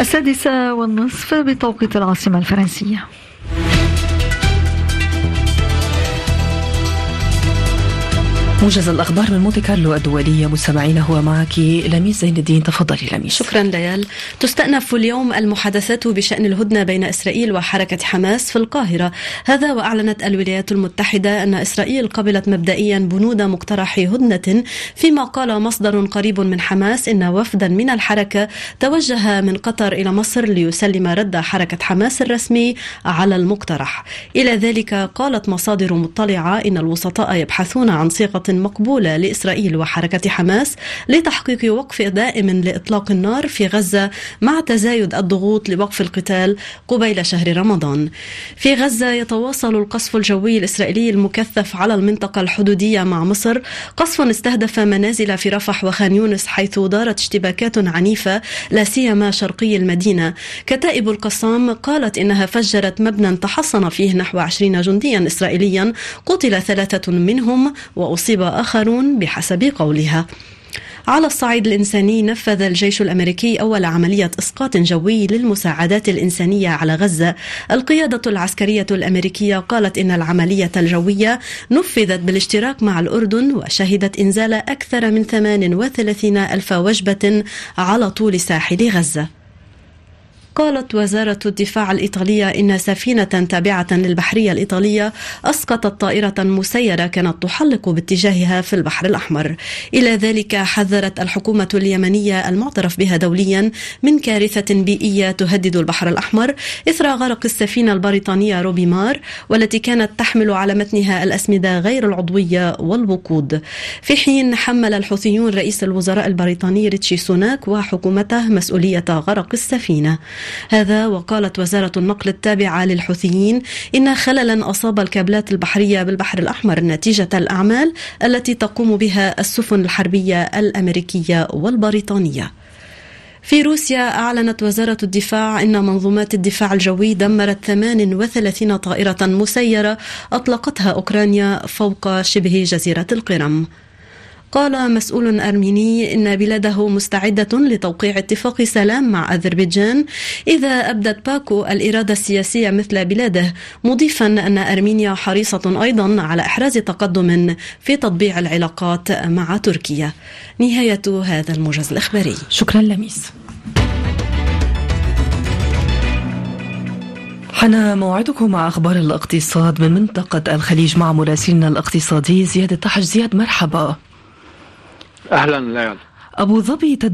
السادسة والنصف بتوقيت العاصمة الفرنسية. موجز الأخبار من مونتي كارلو الدولية مستمعين هو معك لميس زين الدين. تفضلي لميس. شكرا ليال تستأنف اليوم المحادثات بشأن الهدنة بين إسرائيل وحركة حماس في القاهرة. هذا وأعلنت الولايات المتحدة أن إسرائيل قبلت مبدئيا بنود مقترح هدنة فيما قال مصدر قريب من حماس إن وفدا من الحركة توجه من قطر إلى مصر ليسلم رد حركة حماس الرسمي على المقترح. إلى ذلك قالت مصادر مطلعة إن الوسطاء يبحثون عن صيغة مقبولة لإسرائيل وحركة حماس لتحقيق وقف دائم لإطلاق النار في غزة مع تزايد الضغوط لوقف القتال قبيل شهر رمضان. في غزة يتواصل القصف الجوي الإسرائيلي المكثف على المنطقة الحدودية مع مصر. قصف استهدف منازل في رفح وخان يونس حيث دارت اشتباكات عنيفة لا سيما شرقي المدينة. كتائب القسام قالت إنها فجرت مبنى تحصن فيه نحو 20 جنديا إسرائيليا قتل ثلاثة منهم وأصيب آخرون بحسب قولها. على الصعيد الإنساني نفذ الجيش الأمريكي أول عملية إسقاط جوي للمساعدات الإنسانية على غزة. القيادة العسكرية الأمريكية قالت إن العملية الجوية نفذت بالاشتراك مع الأردن وشهدت إنزال أكثر من 38 ألف وجبة على طول ساحل غزة. قالت وزارة الدفاع الإيطالية إن سفينة تابعة للبحرية الإيطالية أسقطت طائرة مسيرة كانت تحلق باتجاهها في البحر الأحمر. إلى ذلك حذرت الحكومة اليمنية المعترف بها دوليا من كارثة بيئية تهدد البحر الأحمر إثر غرق السفينة البريطانية روبي مار والتي كانت تحمل على متنها الأسمدة غير العضوية والوقود. في حين حمل الحوثيون رئيس الوزراء البريطاني ريتشي سوناك وحكومته مسؤولية غرق السفينة. هذا وقالت وزارة النقل التابعة للحوثيين إن خللا أصاب الكابلات البحرية بالبحر الأحمر نتيجة الأعمال التي تقوم بها السفن الحربية الأمريكية والبريطانية. في روسيا أعلنت وزارة الدفاع أن منظومات الدفاع الجوي دمرت 38 طائرة مسيرة أطلقتها أوكرانيا فوق شبه جزيرة القرم. قال مسؤول أرميني إن بلاده مستعدة لتوقيع اتفاق سلام مع أذربيجان إذا أبدت باكو الإرادة السياسية مثل بلاده مضيفا أن أرمينيا حريصة أيضا على إحراز تقدم في تطبيع العلاقات مع تركيا. نهاية هذا الموجز الإخباري. شكرا لميس. حان موعدكم مع أخبار الاقتصاد من منطقة الخليج مع مراسلنا الاقتصادي زياد الطحش زياد مرحبا. أهلا ليال أبو ظبي